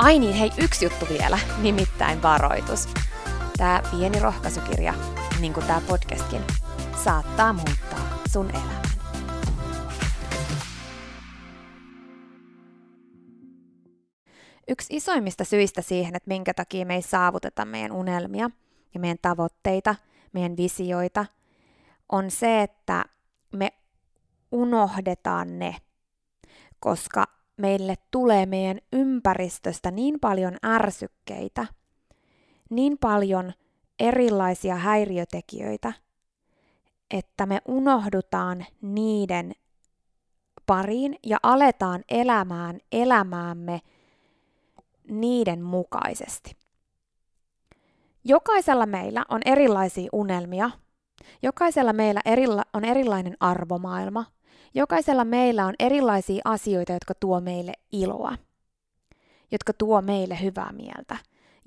Ai niin, hei, yksi juttu vielä, nimittäin varoitus. Tämä pieni rohkaisukirja, niin kuin tämä podcastkin, saattaa muuttaa sun elämän. Yksi isoimmista syistä siihen, että minkä takia me ei saavuteta meidän unelmia ja meidän tavoitteita, meidän visioita, on se, että me unohdetaan ne, koska meille tulee meidän ympäristöstä niin paljon ärsykkeitä, niin paljon erilaisia häiriötekijöitä, että me unohdutaan niiden pariin ja aletaan elämään elämäämme niiden mukaisesti. Jokaisella meillä on erilaisia unelmia, jokaisella meillä erila- on erilainen arvomaailma – Jokaisella meillä on erilaisia asioita, jotka tuo meille iloa, jotka tuo meille hyvää mieltä.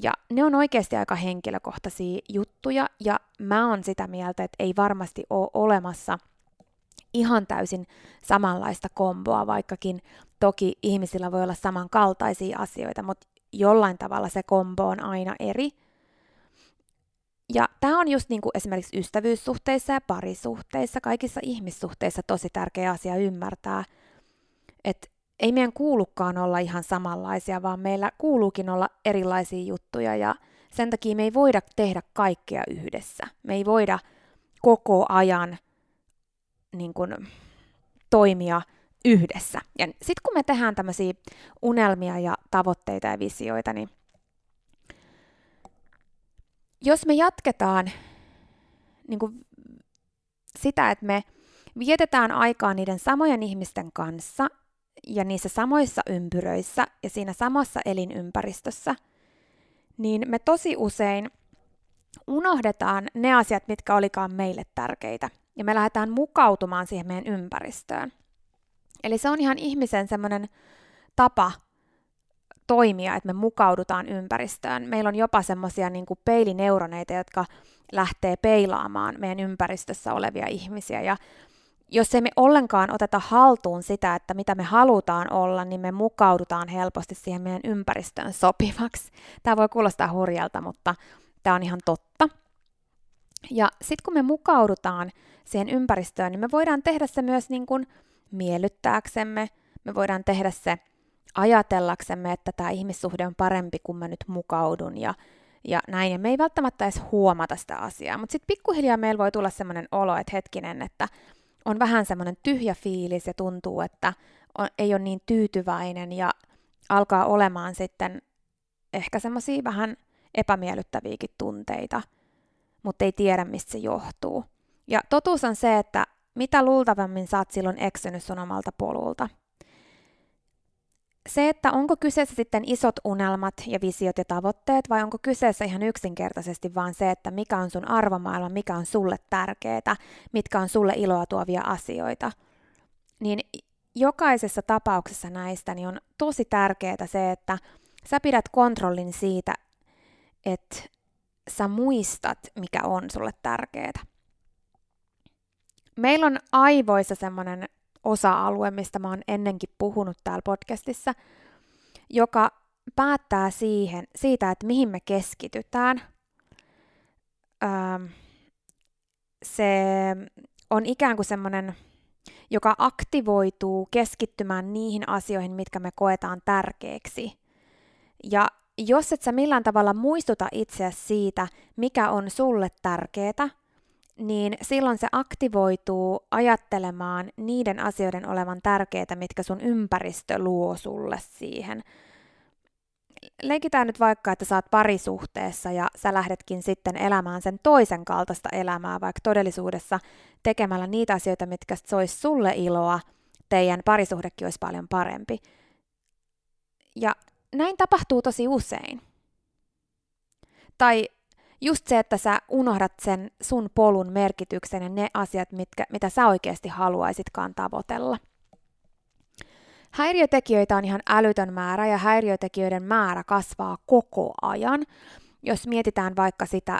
Ja ne on oikeasti aika henkilökohtaisia juttuja, ja mä oon sitä mieltä, että ei varmasti ole olemassa ihan täysin samanlaista komboa, vaikkakin toki ihmisillä voi olla samankaltaisia asioita, mutta jollain tavalla se kombo on aina eri. Ja tämä on just niin kuin esimerkiksi ystävyyssuhteissa ja parisuhteissa, kaikissa ihmissuhteissa tosi tärkeä asia ymmärtää, että ei meidän kuulukaan olla ihan samanlaisia, vaan meillä kuuluukin olla erilaisia juttuja ja sen takia me ei voida tehdä kaikkea yhdessä. Me ei voida koko ajan niin kuin, toimia yhdessä. Ja sitten kun me tehdään tämmöisiä unelmia ja tavoitteita ja visioita, niin jos me jatketaan niin kuin sitä, että me vietetään aikaa niiden samojen ihmisten kanssa ja niissä samoissa ympyröissä ja siinä samassa elinympäristössä, niin me tosi usein unohdetaan ne asiat, mitkä olikaan meille tärkeitä. Ja me lähdetään mukautumaan siihen meidän ympäristöön. Eli se on ihan ihmisen semmoinen tapa toimia, että me mukaudutaan ympäristöön. Meillä on jopa semmoisia niin peilineuroneita, jotka lähtee peilaamaan meidän ympäristössä olevia ihmisiä. Ja jos ei me ollenkaan oteta haltuun sitä, että mitä me halutaan olla, niin me mukaudutaan helposti siihen meidän ympäristöön sopivaksi. Tämä voi kuulostaa hurjalta, mutta tämä on ihan totta. Ja sitten kun me mukaudutaan siihen ympäristöön, niin me voidaan tehdä se myös niin kuin miellyttääksemme, me voidaan tehdä se ajatellaksemme, että tämä ihmissuhde on parempi, kun mä nyt mukaudun ja, ja näin. Ja me ei välttämättä edes huomata sitä asiaa. Mutta sitten pikkuhiljaa meillä voi tulla sellainen olo, että hetkinen, että on vähän semmoinen tyhjä fiilis ja tuntuu, että on, ei ole niin tyytyväinen ja alkaa olemaan sitten ehkä semmoisia vähän epämiellyttäviäkin tunteita, mutta ei tiedä, mistä se johtuu. Ja totuus on se, että mitä luultavammin sä oot silloin eksynyt sun omalta polulta. Se, että onko kyseessä sitten isot unelmat ja visiot ja tavoitteet, vai onko kyseessä ihan yksinkertaisesti vaan se, että mikä on sun arvomaailma, mikä on sulle tärkeää, mitkä on sulle iloa tuovia asioita, niin jokaisessa tapauksessa näistä niin on tosi tärkeää se, että sä pidät kontrollin siitä, että sä muistat, mikä on sulle tärkeää. Meillä on aivoissa semmoinen osa-alue, mistä mä oon ennenkin puhunut täällä podcastissa, joka päättää siihen, siitä, että mihin me keskitytään. Öö, se on ikään kuin semmoinen, joka aktivoituu keskittymään niihin asioihin, mitkä me koetaan tärkeäksi. Ja jos et sä millään tavalla muistuta itseäsi siitä, mikä on sulle tärkeää, niin silloin se aktivoituu ajattelemaan niiden asioiden olevan tärkeitä, mitkä sun ympäristö luo sulle siihen. Leikitään nyt vaikka, että sä oot parisuhteessa ja sä lähdetkin sitten elämään sen toisen kaltaista elämää, vaikka todellisuudessa tekemällä niitä asioita, mitkä sois sulle iloa, teidän parisuhdekin olisi paljon parempi. Ja näin tapahtuu tosi usein. Tai just se, että sä unohdat sen sun polun merkityksen ja ne asiat, mitkä, mitä sä oikeasti haluaisitkaan tavoitella. Häiriötekijöitä on ihan älytön määrä ja häiriötekijöiden määrä kasvaa koko ajan. Jos mietitään vaikka sitä,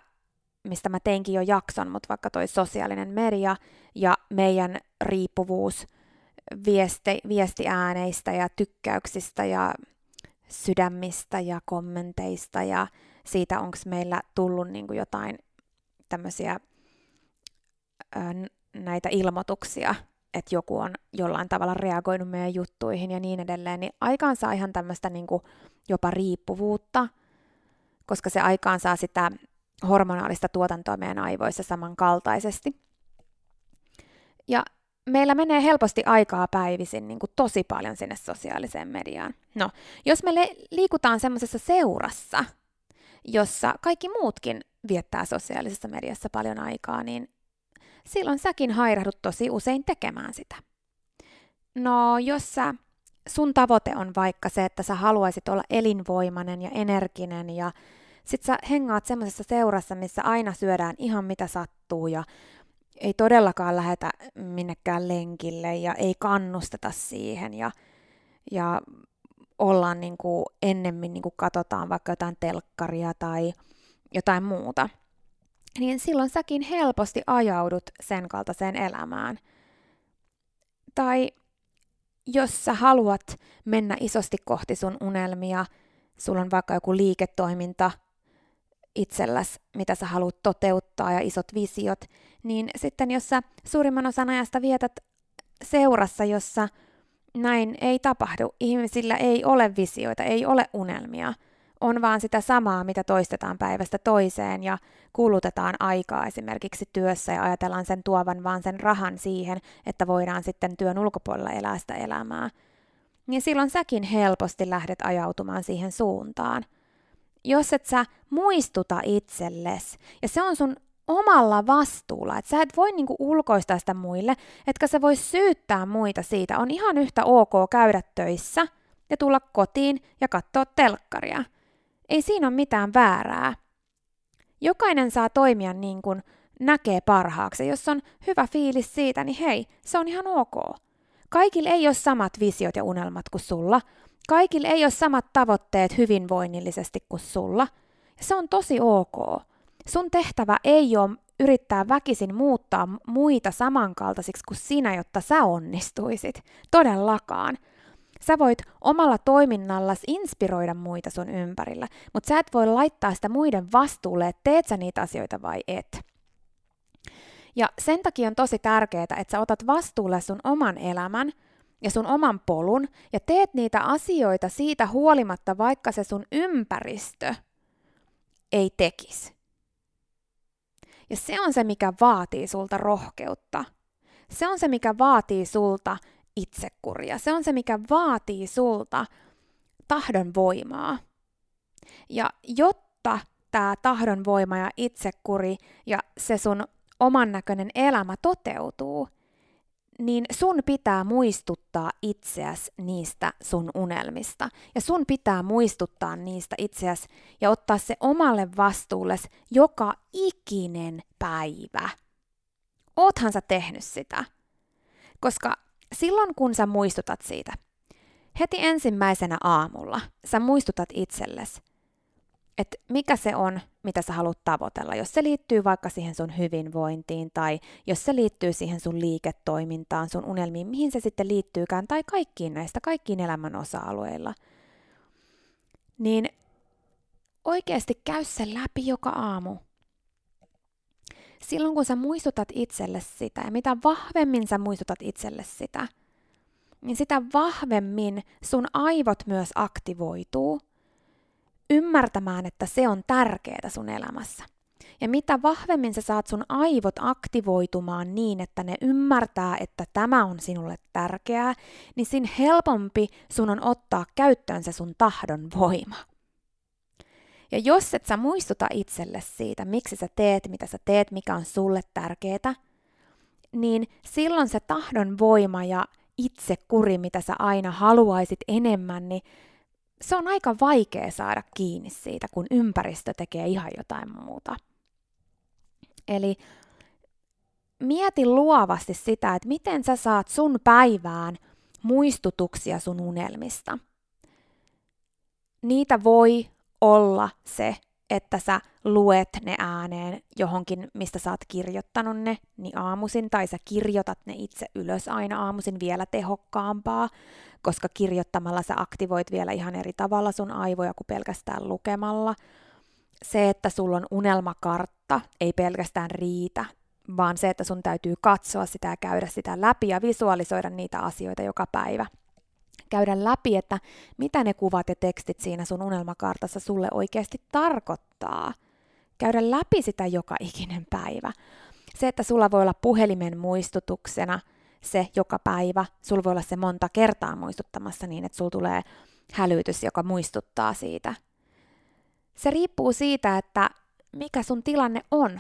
mistä mä teinkin jo jakson, mutta vaikka toi sosiaalinen media ja meidän riippuvuus viesti, viestiääneistä ja tykkäyksistä ja sydämistä ja kommenteista ja siitä, onko meillä tullut niin kuin jotain tämmöisiä näitä ilmoituksia, että joku on jollain tavalla reagoinut meidän juttuihin ja niin edelleen, niin aikaan saa ihan tämmöistä niin kuin jopa riippuvuutta, koska se aikaan saa sitä hormonaalista tuotantoa meidän aivoissa samankaltaisesti. Ja meillä menee helposti aikaa päivisin niin kuin tosi paljon sinne sosiaaliseen mediaan. No, jos me le- liikutaan semmoisessa seurassa, jossa kaikki muutkin viettää sosiaalisessa mediassa paljon aikaa, niin silloin säkin hairahdut tosi usein tekemään sitä. No, jos sä, sun tavoite on vaikka se, että sä haluaisit olla elinvoimainen ja energinen ja sit sä hengaat semmoisessa seurassa, missä aina syödään ihan mitä sattuu ja ei todellakaan lähetä minnekään lenkille ja ei kannusteta siihen ja, ja ollaan niin kuin ennemmin niin kuin katsotaan vaikka jotain telkkaria tai jotain muuta, niin silloin säkin helposti ajaudut sen kaltaiseen elämään. Tai jos sä haluat mennä isosti kohti sun unelmia, sulla on vaikka joku liiketoiminta itselläs, mitä sä haluat toteuttaa ja isot visiot, niin sitten jos sä suurimman osan ajasta vietät seurassa, jossa näin ei tapahdu. Ihmisillä ei ole visioita, ei ole unelmia. On vaan sitä samaa, mitä toistetaan päivästä toiseen ja kulutetaan aikaa esimerkiksi työssä ja ajatellaan sen tuovan vaan sen rahan siihen, että voidaan sitten työn ulkopuolella elää sitä elämää. Niin silloin säkin helposti lähdet ajautumaan siihen suuntaan. Jos et sä muistuta itsellesi, ja se on sun omalla vastuulla, että sä et voi niinku ulkoistaa sitä muille, etkä sä voi syyttää muita siitä. On ihan yhtä ok käydä töissä ja tulla kotiin ja katsoa telkkaria. Ei siinä ole mitään väärää. Jokainen saa toimia niin kuin näkee parhaaksi. Jos on hyvä fiilis siitä, niin hei, se on ihan ok. Kaikilla ei ole samat visiot ja unelmat kuin sulla. Kaikilla ei ole samat tavoitteet hyvinvoinnillisesti kuin sulla. Ja se on tosi ok. Sun tehtävä ei ole yrittää väkisin muuttaa muita samankaltaisiksi kuin sinä, jotta sä onnistuisit. Todellakaan. Sä voit omalla toiminnallas inspiroida muita sun ympärillä, mutta sä et voi laittaa sitä muiden vastuulle, että teet sä niitä asioita vai et. Ja sen takia on tosi tärkeää, että sä otat vastuulle sun oman elämän ja sun oman polun ja teet niitä asioita siitä huolimatta, vaikka se sun ympäristö ei tekisi. Ja se on se, mikä vaatii sulta rohkeutta. se on se, mikä vaatii sulta itsekuria. Se on se, mikä vaatii sulta tahdon voimaa. Ja jotta tämä tahdon voima ja itsekuri ja se sun oman näköinen elämä toteutuu, niin sun pitää muistuttaa itseäsi niistä sun unelmista. Ja sun pitää muistuttaa niistä itseäsi ja ottaa se omalle vastuulle joka ikinen päivä. Oothan sä tehnyt sitä? Koska silloin kun sä muistutat siitä, heti ensimmäisenä aamulla sä muistutat itsellesi, että mikä se on, mitä sä haluat tavoitella. Jos se liittyy vaikka siihen sun hyvinvointiin tai jos se liittyy siihen sun liiketoimintaan, sun unelmiin, mihin se sitten liittyykään, tai kaikkiin näistä, kaikkiin elämän osa-alueilla, niin oikeasti käy se läpi joka aamu. Silloin kun sä muistutat itselle sitä, ja mitä vahvemmin sä muistutat itselle sitä, niin sitä vahvemmin sun aivot myös aktivoituu – ymmärtämään, että se on tärkeää sun elämässä. Ja mitä vahvemmin sä saat sun aivot aktivoitumaan niin, että ne ymmärtää, että tämä on sinulle tärkeää, niin sin helpompi sun on ottaa käyttöön se sun tahdon voima. Ja jos et sä muistuta itselle siitä, miksi sä teet, mitä sä teet, mikä on sulle tärkeää, niin silloin se tahdon voima ja itsekuri, mitä sä aina haluaisit enemmän, niin se on aika vaikea saada kiinni siitä, kun ympäristö tekee ihan jotain muuta. Eli mieti luovasti sitä, että miten sä saat sun päivään muistutuksia sun unelmista. Niitä voi olla se, että sä luet ne ääneen johonkin, mistä sä oot kirjoittanut ne, niin aamuisin, tai sä kirjoitat ne itse ylös aina aamuisin vielä tehokkaampaa, koska kirjoittamalla sä aktivoit vielä ihan eri tavalla sun aivoja kuin pelkästään lukemalla. Se, että sulla on unelmakartta, ei pelkästään riitä, vaan se, että sun täytyy katsoa sitä ja käydä sitä läpi ja visualisoida niitä asioita joka päivä – käydä läpi, että mitä ne kuvat ja tekstit siinä sun unelmakartassa sulle oikeasti tarkoittaa. Käydä läpi sitä joka ikinen päivä. Se, että sulla voi olla puhelimen muistutuksena se joka päivä, sulla voi olla se monta kertaa muistuttamassa niin, että sulla tulee hälytys, joka muistuttaa siitä. Se riippuu siitä, että mikä sun tilanne on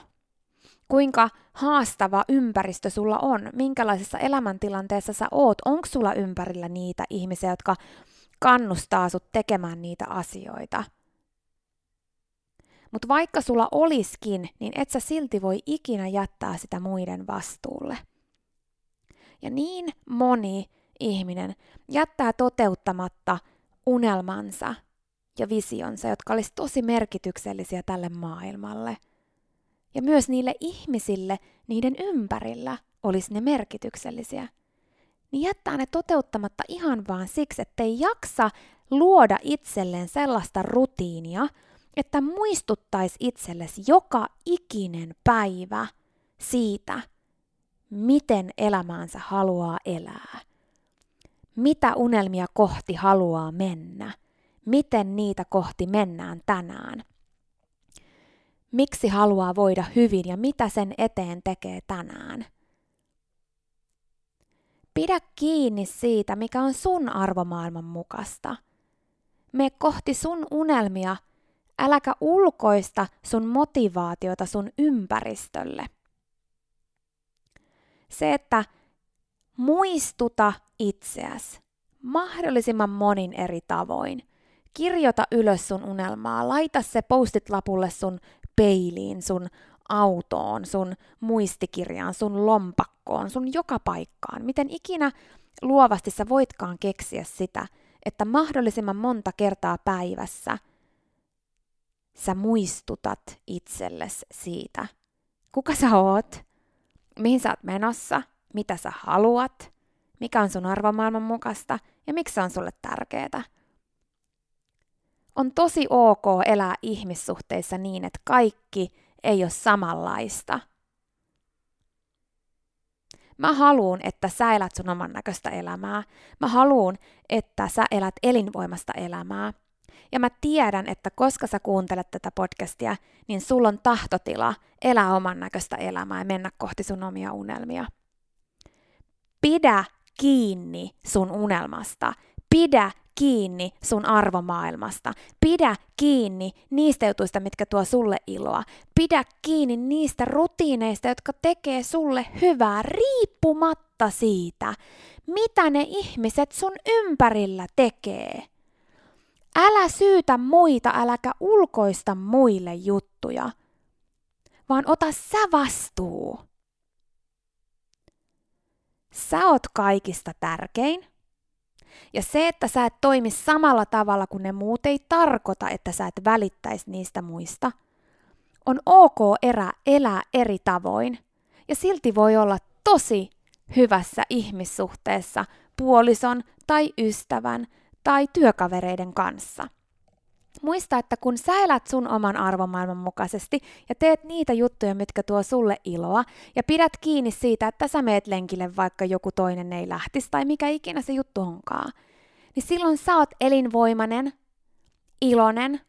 kuinka haastava ympäristö sulla on, minkälaisessa elämäntilanteessa sä oot, onko sulla ympärillä niitä ihmisiä, jotka kannustaa sut tekemään niitä asioita. Mutta vaikka sulla oliskin, niin et sä silti voi ikinä jättää sitä muiden vastuulle. Ja niin moni ihminen jättää toteuttamatta unelmansa ja visionsa, jotka olisi tosi merkityksellisiä tälle maailmalle – ja myös niille ihmisille niiden ympärillä olisi ne merkityksellisiä, niin jättää ne toteuttamatta ihan vaan siksi, ettei jaksa luoda itselleen sellaista rutiinia, että muistuttaisi itsellesi joka ikinen päivä siitä, miten elämäänsä haluaa elää, mitä unelmia kohti haluaa mennä, miten niitä kohti mennään tänään – miksi haluaa voida hyvin ja mitä sen eteen tekee tänään. Pidä kiinni siitä, mikä on sun arvomaailman mukaista. Me kohti sun unelmia, äläkä ulkoista sun motivaatiota sun ympäristölle. Se, että muistuta itseäsi mahdollisimman monin eri tavoin. Kirjoita ylös sun unelmaa, laita se postit lapulle sun peiliin, sun autoon, sun muistikirjaan, sun lompakkoon, sun joka paikkaan. Miten ikinä luovasti sä voitkaan keksiä sitä, että mahdollisimman monta kertaa päivässä sä muistutat itsellesi siitä, kuka sä oot, mihin sä oot menossa, mitä sä haluat, mikä on sun arvomaailman mukaista ja miksi se on sulle tärkeää on tosi ok elää ihmissuhteissa niin, että kaikki ei ole samanlaista. Mä haluun, että sä elät sun oman näköistä elämää. Mä haluun, että sä elät elinvoimasta elämää. Ja mä tiedän, että koska sä kuuntelet tätä podcastia, niin sulla on tahtotila elää oman näköistä elämää ja mennä kohti sun omia unelmia. Pidä kiinni sun unelmasta. Pidä kiinni sun arvomaailmasta. Pidä kiinni niistä jutuista, mitkä tuo sulle iloa. Pidä kiinni niistä rutiineista, jotka tekee sulle hyvää, riippumatta siitä, mitä ne ihmiset sun ympärillä tekee. Älä syytä muita, äläkä ulkoista muille juttuja, vaan ota sä vastuu. Sä oot kaikista tärkein. Ja se, että sä et toimi samalla tavalla kuin ne muut, ei tarkoita, että sä et välittäisi niistä muista. On ok erä elää eri tavoin. Ja silti voi olla tosi hyvässä ihmissuhteessa puolison tai ystävän tai työkavereiden kanssa. Muista, että kun sä elät sun oman arvomaailman mukaisesti ja teet niitä juttuja, mitkä tuo sulle iloa, ja pidät kiinni siitä, että sä meet lenkille, vaikka joku toinen ei lähtisi tai mikä ikinä se juttu onkaan, niin silloin sä oot elinvoimainen, iloinen,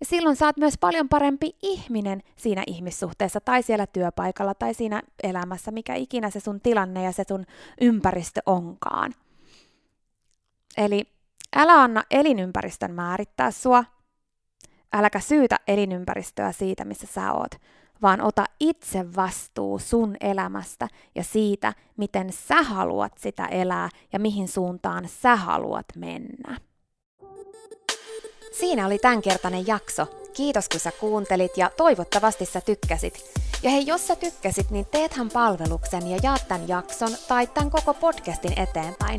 ja silloin sä oot myös paljon parempi ihminen siinä ihmissuhteessa tai siellä työpaikalla tai siinä elämässä, mikä ikinä se sun tilanne ja se sun ympäristö onkaan. Eli älä anna elinympäristön määrittää sua, äläkä syytä elinympäristöä siitä, missä sä oot, vaan ota itse vastuu sun elämästä ja siitä, miten sä haluat sitä elää ja mihin suuntaan sä haluat mennä. Siinä oli tämänkertainen jakso. Kiitos kun sä kuuntelit ja toivottavasti sä tykkäsit. Ja hei, jos sä tykkäsit, niin teethän palveluksen ja jaat tämän jakson tai tämän koko podcastin eteenpäin.